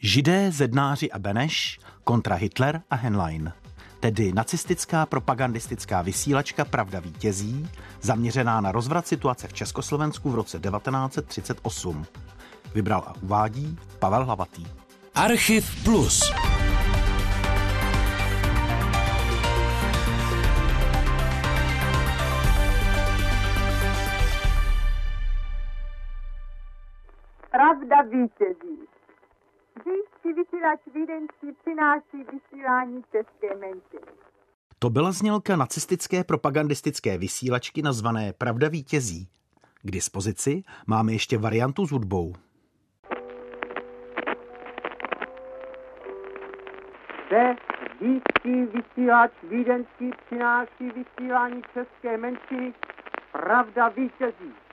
Židé, Zednáři a Beneš kontra Hitler a Henlein. Tedy nacistická propagandistická vysílačka Pravda vítězí, zaměřená na rozvrat situace v Československu v roce 1938. Vybral a uvádí Pavel Hlavatý. Archiv Plus. Pravda vítězí. Říjský vysílač vídeňský přináší vysílání české menšiny. To byla znělka nacistické propagandistické vysílačky nazvané Pravda vítězí. K dispozici máme ještě variantu s hudbou. Zde vysílač vídeňský přináší vysílání české menšiny. Pravda vítězí.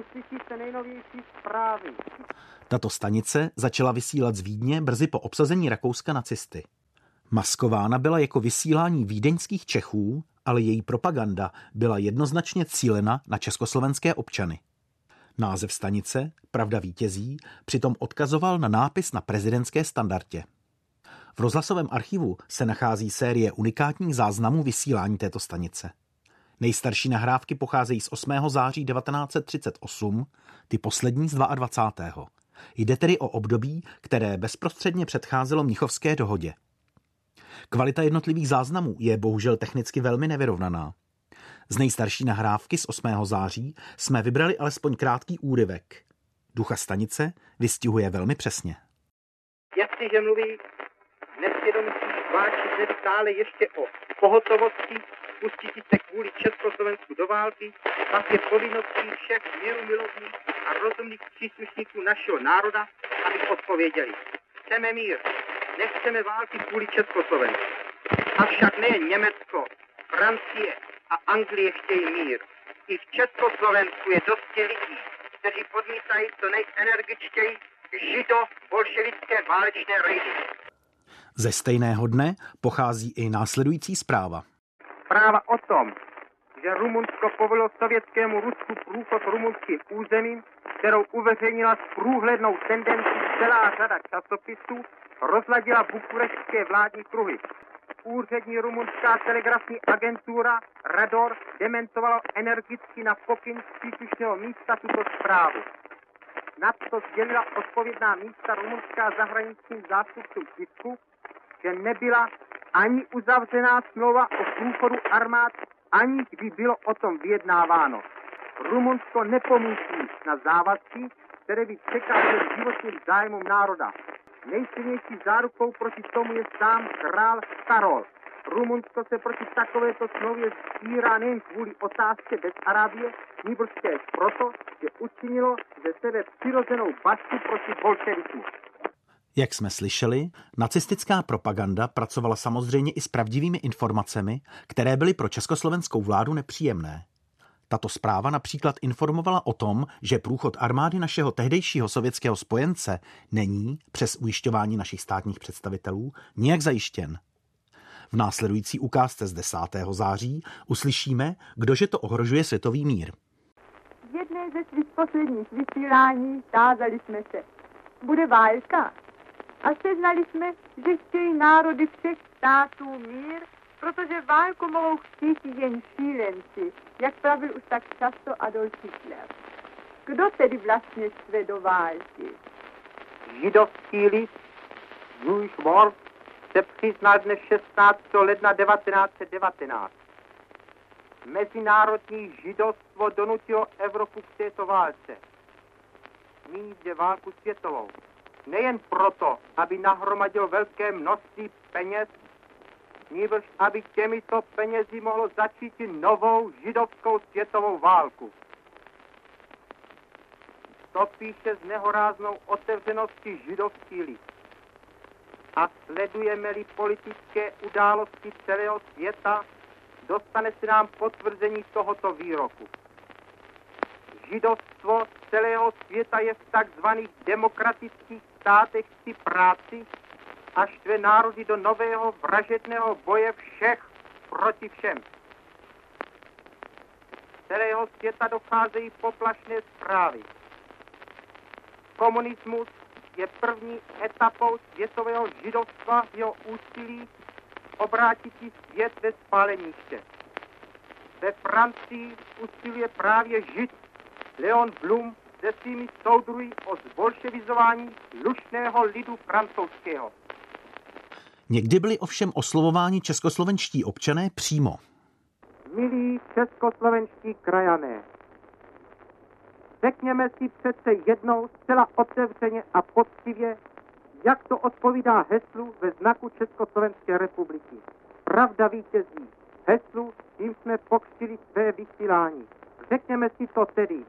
Uslyšíte nejnovější zprávy. Tato stanice začala vysílat z Vídně brzy po obsazení Rakouska nacisty. Maskována byla jako vysílání vídeňských Čechů, ale její propaganda byla jednoznačně cílena na československé občany. Název stanice, Pravda vítězí, přitom odkazoval na nápis na prezidentské standardě. V rozhlasovém archivu se nachází série unikátních záznamů vysílání této stanice. Nejstarší nahrávky pocházejí z 8. září 1938, ty poslední z 22. Jde tedy o období, které bezprostředně předcházelo Mnichovské dohodě. Kvalita jednotlivých záznamů je bohužel technicky velmi nevyrovnaná. Z nejstarší nahrávky z 8. září jsme vybrali alespoň krátký úryvek. Ducha stanice vystihuje velmi přesně. Jestliže mluví nesvědomí váči stále ještě o pohotovosti pustit se kvůli Československu do války, pak je povinností všech mírumilovných a rozumných příslušníků našeho národa, aby odpověděli. Chceme mír, nechceme války kvůli Československu. Avšak nejen Německo, Francie a Anglie chtějí mír. I v Československu je dosti lidí, kteří podmítají co nejenergičtěji žido-bolševické válečné rejdy. Ze stejného dne pochází i následující zpráva. Zpráva o tom, že Rumunsko povolilo sovětskému Rusku průchod rumunských území, kterou uveřejnila s průhlednou tendencí celá řada časopisů, rozladila bukureštské vládní kruhy. Úřední rumunská telegrafní agentura Rador dementovala energicky na pokyn příslušného místa tuto zprávu. Na to sdělila odpovědná místa rumunská zahraničním zástupcům tisku, že nebyla ani uzavřená smlouva o průchodu armád, ani kdy bylo o tom vyjednáváno. Rumunsko nepomůží na závazky, které by překážely životním zájmům národa. Nejsilnější zárukou proti tomu je sám král Karol. Rumunsko se proti takovéto smlouvě spírá nejen kvůli otázce bez Arábie, nýbrž proto, že učinilo ze sebe přirozenou bašku proti bolševismu. Jak jsme slyšeli, nacistická propaganda pracovala samozřejmě i s pravdivými informacemi, které byly pro československou vládu nepříjemné. Tato zpráva například informovala o tom, že průchod armády našeho tehdejšího sovětského spojence není, přes ujišťování našich státních představitelů, nijak zajištěn. V následující ukázce z 10. září uslyšíme, kdože to ohrožuje světový mír. V jedné ze svých posledních vysílání tázali jsme se. Bude válka? A seznali jsme, že chtějí národy všech států mír, protože válku mohou chtít jen šílenci, jak pravil už tak často Adolf Hitler. Kdo tedy vlastně své do války? Židovský list Jewish War se přiznal dne 16. ledna 1919. Mezinárodní židovstvo donutilo Evropu k této válce. Nyní jde válku světovou nejen proto, aby nahromadil velké množství peněz, nýbrž aby těmito penězi mohlo začít novou židovskou světovou válku. To píše s nehoráznou otevřeností židovský list. A sledujeme-li politické události celého světa, dostane se nám potvrzení tohoto výroku. Židovstvo celého světa je v takzvaných demokratických státech si práci a štve národy do nového vražedného boje všech proti všem. Z celého světa docházejí poplašné zprávy. Komunismus je první etapou světového židovstva jeho úsilí obrátit svět ve spáleniště. Ve Francii usiluje právě žid Leon Blum se svými soudruhy o zbolševizování lušného lidu francouzského. Někdy byli ovšem oslovováni českoslovenští občané přímo. Milí českoslovenští krajané, řekněme si přece jednou zcela otevřeně a poctivě, jak to odpovídá heslu ve znaku Československé republiky. Pravda vítězí. Heslu, tím jsme pokřtili své vysílání. Řekněme si to tedy.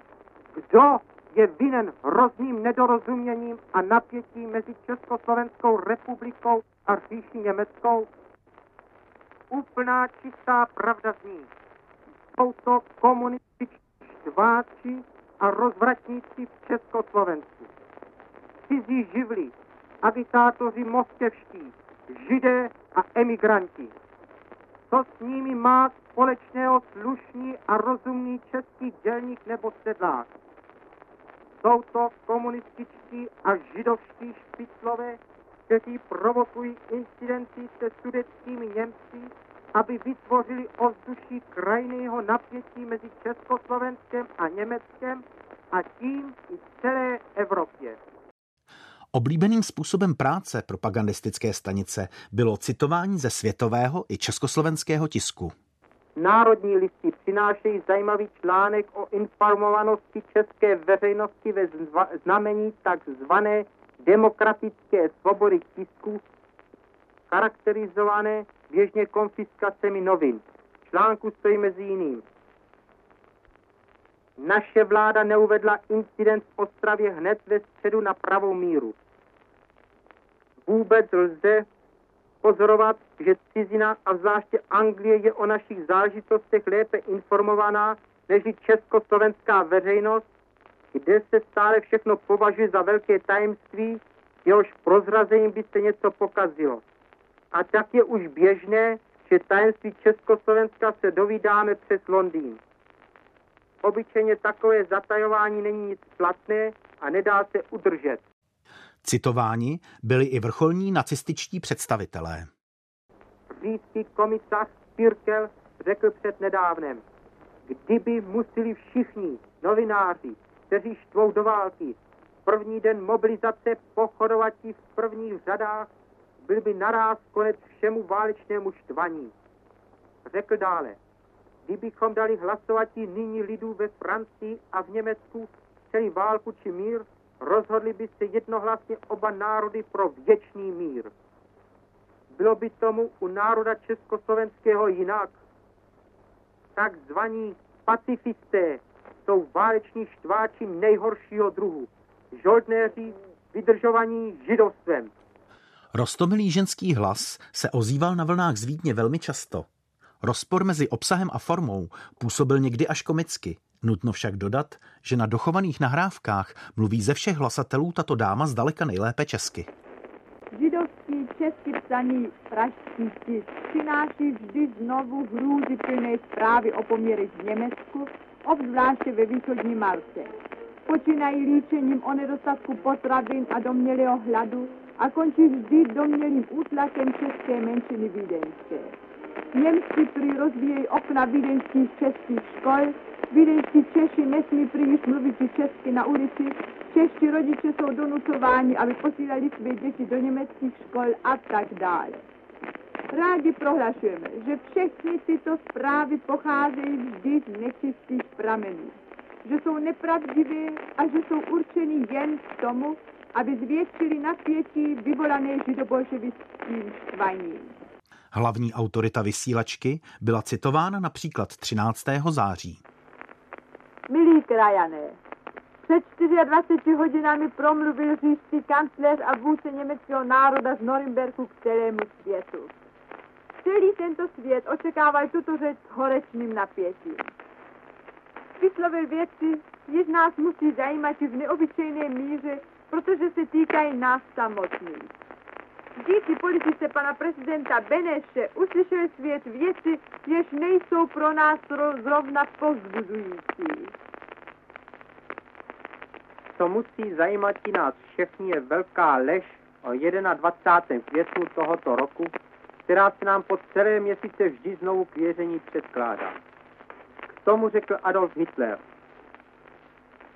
Kdo je vinen hrozným nedorozuměním a napětím mezi Československou republikou a říší Německou? Úplná čistá pravda zní. Jsou to komunističtí štváči a rozvratníci v Československu. Cizí živli, agitátoři moskevští, židé a emigranti. Co s nimi má společného slušný a rozumný český dělník nebo sedlák? Jsou to komunističtí a židovští špiclové, kteří provokují incidenty se sudeckými Němci, aby vytvořili ovzduší krajného napětí mezi Československem a Německem a tím i celé Evropě. Oblíbeným způsobem práce propagandistické stanice bylo citování ze světového i československého tisku. Národní listy přinášejí zajímavý článek o informovanosti české veřejnosti ve znamení takzvané demokratické svobody tisku, charakterizované běžně konfiskacemi novin. V článku stojí mezi jiným. Naše vláda neuvedla incident v Ostravě hned ve středu na pravou míru. Vůbec lze pozorovat, že cizina a zvláště Anglie je o našich zážitostech lépe informovaná než československá veřejnost, kde se stále všechno považuje za velké tajemství, jehož prozrazením by se něco pokazilo. A tak je už běžné, že tajemství Československa se dovídáme přes Londýn. Obyčejně takové zatajování není nic platné a nedá se udržet. Citováni byli i vrcholní nacističtí představitelé. Říšský komisař Pirkel řekl před nedávnem, kdyby museli všichni novináři, kteří štvou do války, první den mobilizace pochodovatí v prvních řadách, byl by naráz konec všemu válečnému štvaní. Řekl dále, kdybychom dali hlasovati nyní lidů ve Francii a v Německu celý válku či mír, rozhodli by se jednohlasně oba národy pro věčný mír. Bylo by tomu u národa československého jinak. Takzvaní pacifisté jsou váleční štváči nejhoršího druhu. Žoldnéři vydržovaní židovstvem. Rostomilý ženský hlas se ozýval na vlnách z Vídně velmi často. Rozpor mezi obsahem a formou působil někdy až komicky. Nutno však dodat, že na dochovaných nahrávkách mluví ze všech hlasatelů tato dáma zdaleka nejlépe česky. Židovský česky psaný pražský tisk přináší vždy znovu hrůzy plné zprávy o poměrech v Německu, obzvláště ve východní Malce. Počínají líčením o nedostatku potravin a domělého hladu a končí vždy domělým útlakem české menšiny vídeňské. Němci prý rozvíjejí okna vídeňských českých škol, vídeňští Češi nesmí již mluvit česky na ulici, čeští rodiče jsou donucováni, aby posílali své děti do německých škol a tak dále. Rádi prohlašujeme, že všechny tyto zprávy pocházejí vždy z nečistých pramenů, že jsou nepravdivé a že jsou určeny jen k tomu, aby zvětšili napětí vyvolané židobolševickým štvaním. Hlavní autorita vysílačky byla citována například 13. září. Milí krajané, před 24 hodinami promluvil říšský kancléř a vůdce německého národa z Norimberku k celému světu. Celý tento svět očekával tuto řeč s horečným napětím. Vyslovil věci, jež nás musí zajímat v neobyčejné míře, protože se týkají nás samotných. Díky politice pana prezidenta Beneše uslyšel svět věci, jež nejsou pro nás zrovna povzbuzující. co musí zajímat i nás všechny, je velká lež o 21. květnu tohoto roku, která se nám po celé měsíce vždy znovu k věření předkládá. K tomu řekl Adolf Hitler.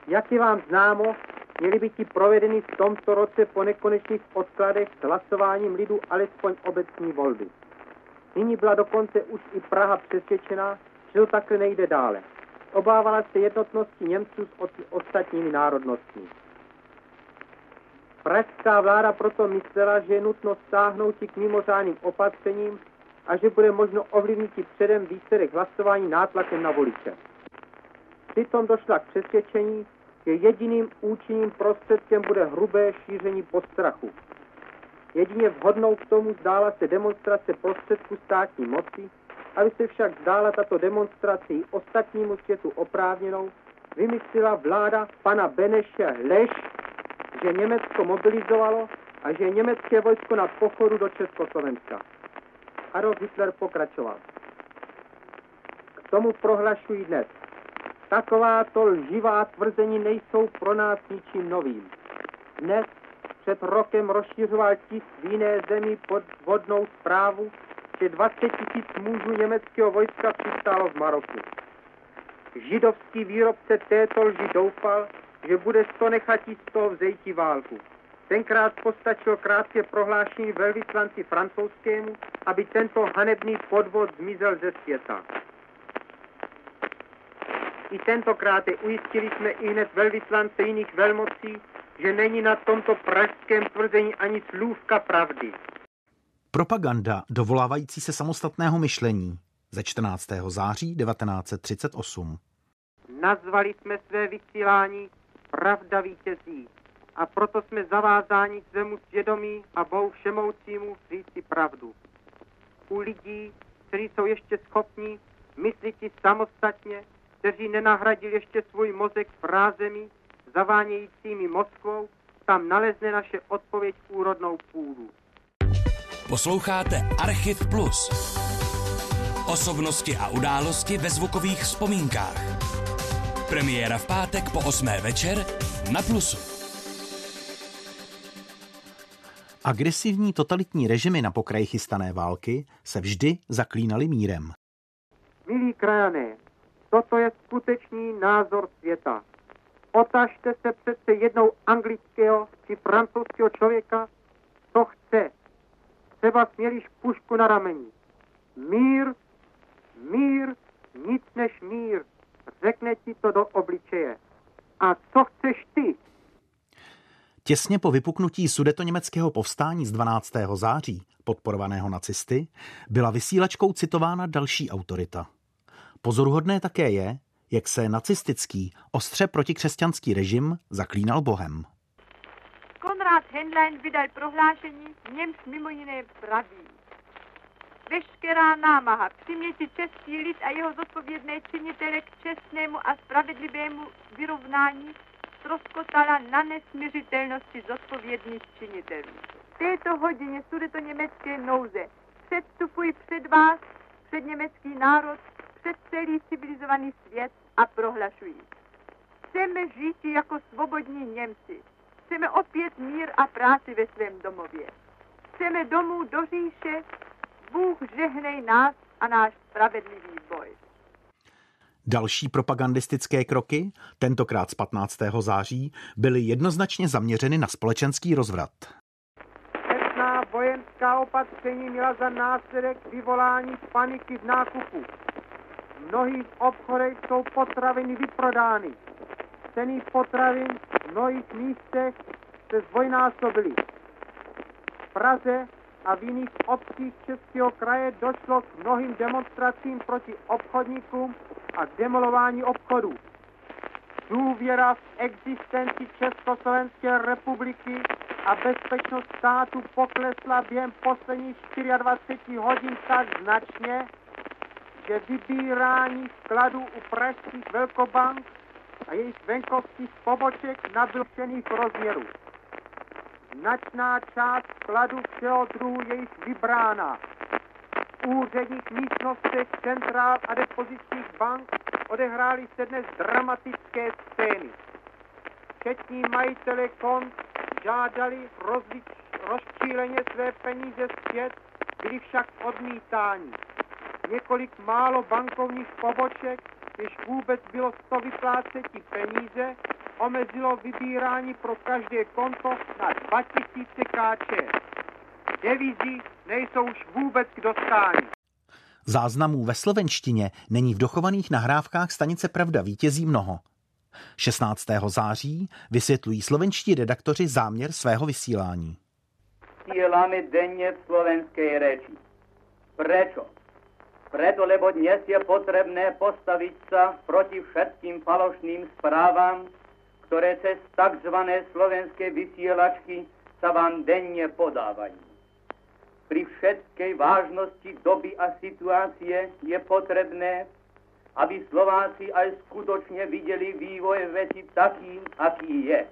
Jak je vám známo, měly by ti provedeny v tomto roce po nekonečných odkladech s hlasováním lidu alespoň obecní volby. Nyní byla dokonce už i Praha přesvědčená, že to takhle nejde dále. Obávala se jednotnosti Němců s ostatními národnostmi. Pražská vláda proto myslela, že je nutno stáhnout k mimořádným opatřením a že bude možno ovlivnit i předem výsledek hlasování nátlakem na voliče. Přitom došla k přesvědčení, že jediným účinným prostředkem bude hrubé šíření postrachu. Jedině vhodnou k tomu zdála se demonstrace prostředků státní moci, aby se však zdála tato demonstrace i ostatnímu světu oprávněnou, vymyslela vláda pana Beneše lež, že Německo mobilizovalo a že německé vojsko na pochodu do Československa. Adolf Hitler pokračoval. K tomu prohlašují dnes. Takováto lživá tvrzení nejsou pro nás ničím novým. Dnes před rokem rozšiřoval tisk v jiné zemi pod vodnou zprávu, že 20 tisíc mužů německého vojska přistálo v Maroku. Židovský výrobce této lži doufal, že bude sto nechatí z toho vzejti válku. Tenkrát postačilo krátké prohlášení velvyslanci francouzskému, aby tento hanebný podvod zmizel ze světa. I tentokrát ujistili jsme i hned velvyslance jiných velmocí, že není na tomto pražském tvrzení ani slůvka pravdy. Propaganda dovolávající se samostatného myšlení ze 14. září 1938. Nazvali jsme své vysílání Pravda vítězí a proto jsme zavázáni svému svědomí a Bohu všemoucímu říci pravdu. U lidí, kteří jsou ještě schopni myslit samostatně, kteří nenahradili ještě svůj mozek frázemi, zavánějícími Moskvou, tam nalezne naše odpověď úrodnou půdu. Posloucháte Archiv Plus. Osobnosti a události ve zvukových vzpomínkách. Premiéra v pátek po 8. večer na Plusu. Agresivní totalitní režimy na pokraji chystané války se vždy zaklínali mírem. Milí krajané, toto je skutečný názor světa. Otažte se přece jednou anglického či francouzského člověka, co chce. Třeba smělíš pušku na rameni. Mír, mír, nic než mír. Řekne ti to do obličeje. A co chceš ty? Těsně po vypuknutí sudetoněmeckého povstání z 12. září, podporovaného nacisty, byla vysílačkou citována další autorita. Pozoruhodné také je, jak se nacistický, ostře protikřesťanský režim zaklínal Bohem. Konrad Henlein vydal prohlášení, v němž mimo jiné praví. Veškerá námaha přiměti český lid a jeho zodpovědné činitele k čestnému a spravedlivému vyrovnání ztroskotala na nesměřitelnosti zodpovědných činitelů. V této hodině sudeto německé nouze předstupuji před vás, před německý národ, před celý civilizovaný svět a prohlašují. Chceme žít jako svobodní Němci. Chceme opět mír a práci ve svém domově. Chceme domů do říše. Bůh žehnej nás a náš spravedlivý boj. Další propagandistické kroky, tentokrát z 15. září, byly jednoznačně zaměřeny na společenský rozvrat. Přesná vojenská opatření měla za následek vyvolání paniky v nákupu mnohých obchodech jsou potraviny vyprodány. Ceny potravin v mnohých místech se zdvojnásobily. V Praze a v jiných obcích Českého kraje došlo k mnohým demonstracím proti obchodníkům a k demolování obchodů. Důvěra v existenci Československé republiky a bezpečnost státu poklesla během posledních 24 hodin tak značně, že vybírání skladů u pražských velkobank a jejich venkovských poboček nabyl rozměrů. Značná část skladů všeho druhu je již vybrána. V úředních místnostech centrál a depozičních bank odehrály se dnes dramatické scény. Četní majitele kont žádali rozčíleně své peníze zpět, byli však odmítáni. Několik málo bankovních poboček, jež vůbec bylo z to vyplácet peníze, omezilo vybírání pro každé konto na 2000 káče. Devizy nejsou už vůbec k dostání. Záznamů ve slovenštině není v dochovaných nahrávkách stanice Pravda vítězí mnoho. 16. září vysvětlují slovenští redaktoři záměr svého vysílání. Cílami denně v slovenské reči. Prečo? Preto, lebo dnes je potrebné postaviť sa proti všetkým falošným správam, ktoré cez tzv. slovenské vysielačky sa vám denne podávajú. Pri všetkej vážnosti doby a situácie je potrebné, aby Slováci aj skutočne videli vývoj veci taký, aký je.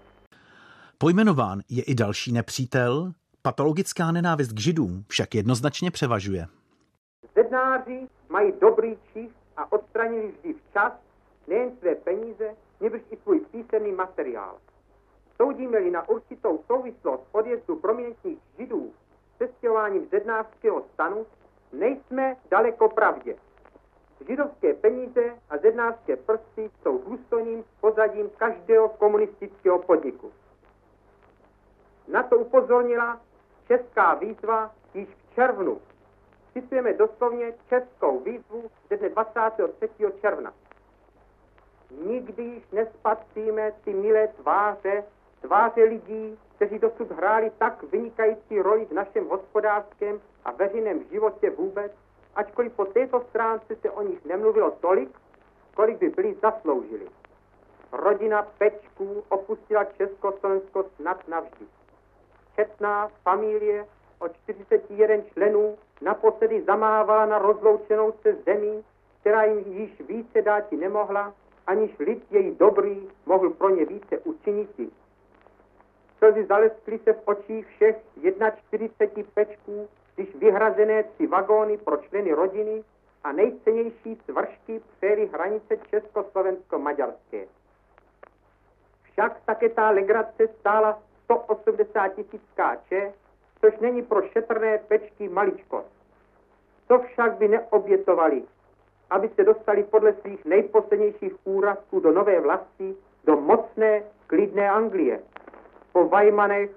Pojmenován je i další nepřítel, patologická nenávist k židům však jednoznačně převažuje. Zednáři mají dobrý čich a odstranili vždy včas nejen své peníze, nebož i svůj písemný materiál. Soudíme-li na určitou souvislost odjezdu prominentních židů s cestěváním zednářského stanu, nejsme daleko pravdě. Židovské peníze a zednářské prsty jsou důstojným pozadím každého komunistického podniku. Na to upozornila česká výzva již v červnu citujeme doslovně českou výzvu ze dne 23. června. Nikdy již nespatříme ty milé tváře, tváře lidí, kteří dosud hráli tak vynikající roli v našem hospodářském a veřejném životě vůbec, ačkoliv po této stránce se o nich nemluvilo tolik, kolik by byli zasloužili. Rodina Pečků opustila Československo snad navždy. Četná familie o 41 členů naposledy zamávala na rozloučenou se zemí, která jim již více dáti nemohla, aniž lid její dobrý mohl pro ně více učinit. Slzy zaleskly se v očích všech 41 pečků, když vyhrazené tři vagóny pro členy rodiny a nejcennější svršky přejeli hranice československo-maďarské. Však také ta legrace stála 180 tisíc káče, což není pro šetrné pečky maličkost. To však by neobětovali, aby se dostali podle svých nejposlednějších úrazků do nové vlasti, do mocné, klidné Anglie. Po Weimanech,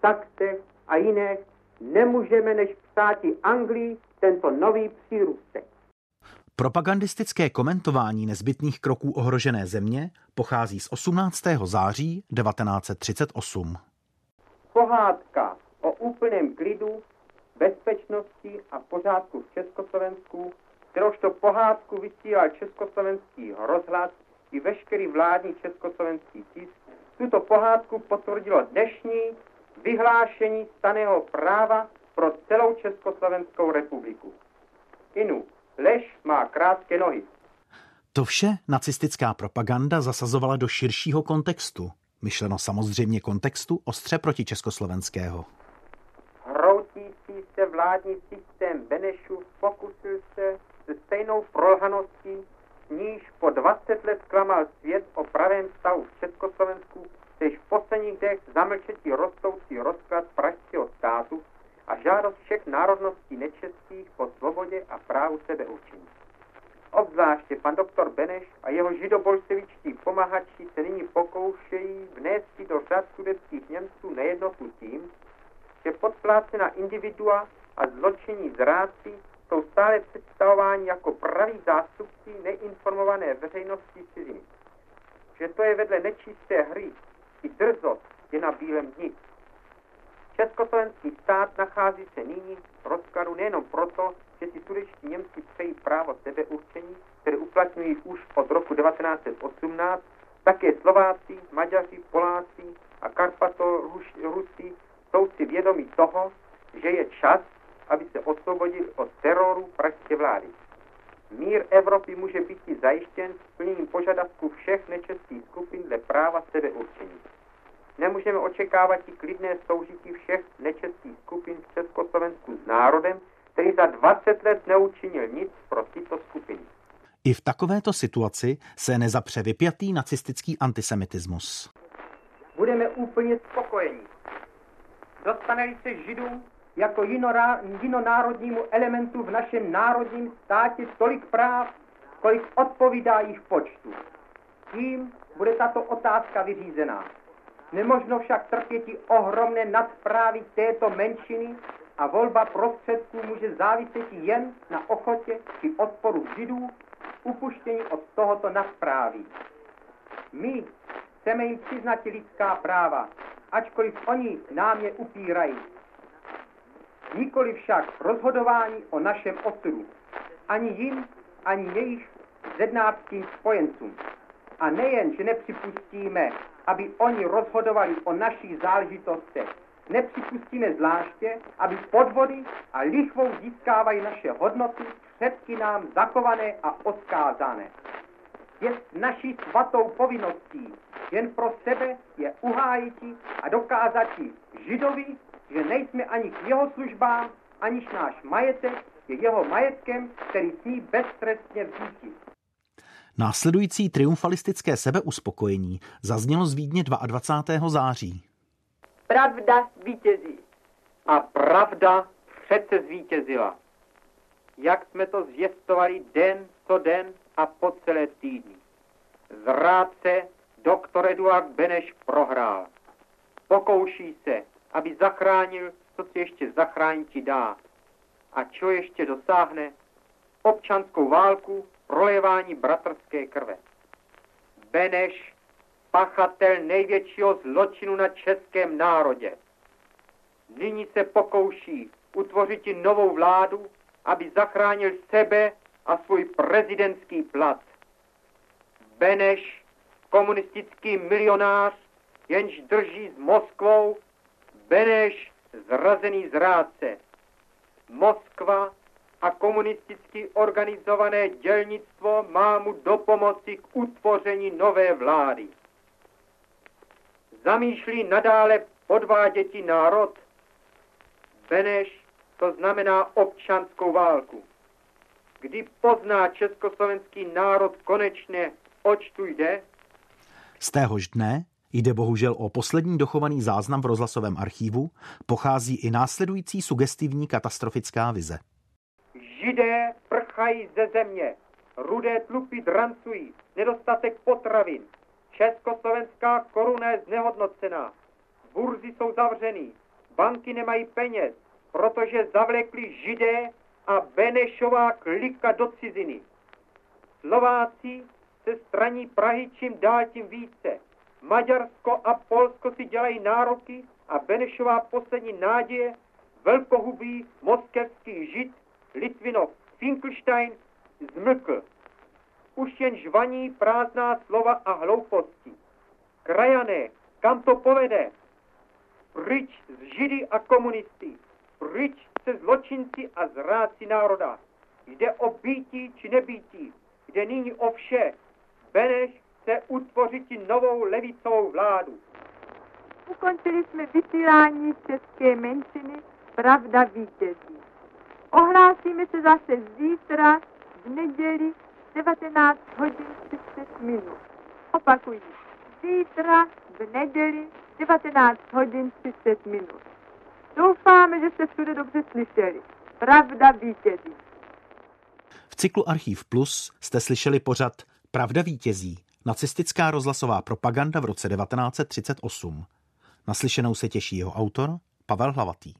Saxech a jiných nemůžeme než psáti Anglii tento nový přírůstek. Propagandistické komentování nezbytných kroků ohrožené země pochází z 18. září 1938. Pohádka o úplném klidu, bezpečnosti a pořádku v Československu, kterouž to pohádku vysílal československý rozhlas i veškerý vládní československý tisk, tuto pohádku potvrdilo dnešní vyhlášení staného práva pro celou Československou republiku. Inu, lež má krátké nohy. To vše nacistická propaganda zasazovala do širšího kontextu, myšleno samozřejmě kontextu ostře proti československého vládní systém Benešu pokusil se se stejnou prolhaností, níž po 20 let klamal svět o pravém stavu v Československu, tež v posledních dnech zamlčetí rostoucí rozklad pražského státu a žádost všech národností nečestných po svobodě a právu sebeurčení. Obzvláště pan doktor Beneš a jeho židobolševičtí pomahači se nyní pokoušejí vnést do řad sudeckých Němců nejednotu tím, že podplácená individua a zločinní zrádci jsou stále představováni jako praví zástupci neinformované veřejnosti ciziny. Že to je vedle nečisté hry i drzost je na bílém dni. Československý stát nachází se nyní v rozkladu nejenom proto, že si sudečtí Němci přejí právo sebeurčení, které uplatňují už od roku 1918, také Slováci, Maďaři, Poláci a Karpato Rusí jsou si vědomi toho, že je čas, aby se osvobodili od teroru pražské vlády. Mír Evropy může být i zajištěn plněním požadavků všech nečestných skupin dle práva sebeurčení. Nemůžeme očekávat i klidné soužití všech nečestných skupin v Československu s národem, který za 20 let neučinil nic pro tyto skupiny. I v takovéto situaci se nezapře vypjatý nacistický antisemitismus. úplně spokojení. Dostane se Židům jako jinonárodnímu elementu v našem národním státě tolik práv, kolik odpovídá jich počtu. Tím bude tato otázka vyřízená. Nemožno však trpět ohromné nadprávy této menšiny a volba prostředků může záviset jen na ochotě či odporu Židů upuštění od tohoto nadpráví. My chceme jim přiznat lidská práva, ačkoliv oni nám je upírají. Nikoli však rozhodování o našem osudu. Ani jim, ani jejich zednářským spojencům. A nejen, že nepřipustíme, aby oni rozhodovali o našich záležitostech, nepřipustíme zvláště, aby podvody a lichvou získávají naše hodnoty, předky nám zakované a odkázané. Je naší svatou povinností jen pro sebe je uhájiti a dokázati Židovi, že nejsme ani k jeho službám, aniž náš majetek je jeho majetkem, který smí beztrestně vzít. Následující triumfalistické sebeuspokojení zaznělo z Vídně 22. září. Pravda vítězí. A pravda přece zvítězila. Jak jsme to zvěstovali den co den a po celé týdny. Zrádce doktor Eduard Beneš prohrál. Pokouší se, aby zachránil, co si ještě zachránit dá. A čo ještě dosáhne? Občanskou válku, prolevání bratrské krve. Beneš, pachatel největšího zločinu na českém národě. Nyní se pokouší utvořit novou vládu, aby zachránil sebe a svůj prezidentský plat. Beneš, komunistický milionář, jenž drží s Moskvou, Beneš, zrazený zrádce. Moskva a komunisticky organizované dělnictvo má mu do pomoci k utvoření nové vlády. Zamýšlí nadále podváděti národ. Beneš to znamená občanskou válku. Kdy pozná československý národ konečně, oč tu jde? Z téhož dne Jde bohužel o poslední dochovaný záznam v rozhlasovém archívu, pochází i následující sugestivní katastrofická vize. Židé prchají ze země, rudé tlupy drancují, nedostatek potravin, československá koruna je znehodnocená, burzy jsou zavřený, banky nemají peněz, protože zavlekli židé a Benešová klika do ciziny. Slováci se straní Prahy čím dál tím více. Maďarsko a Polsko si dělají nároky a Benešová poslední náděje, velkohubý moskevský žid Litvinov Finkelstein zmlkl. Už jen žvaní prázdná slova a hlouposti. Krajané, kam to povede? Pryč z židy a komunisty, pryč se zločinci a zráci národa. Jde o býtí či nebýtí, jde nyní o vše. Beneš chce utvořit novou levicovou vládu. Ukončili jsme vysílání české menšiny Pravda vítězí. Ohlásíme se zase zítra v neděli 19 hodin 30 minut. Opakuji, zítra v neděli 19 hodin 30 minut. Doufáme, že jste všude dobře slyšeli. Pravda vítězí. V cyklu Archív Plus jste slyšeli pořad Pravda vítězí. Nacistická rozhlasová propaganda v roce 1938. Naslyšenou se těší jeho autor Pavel Hlavatý.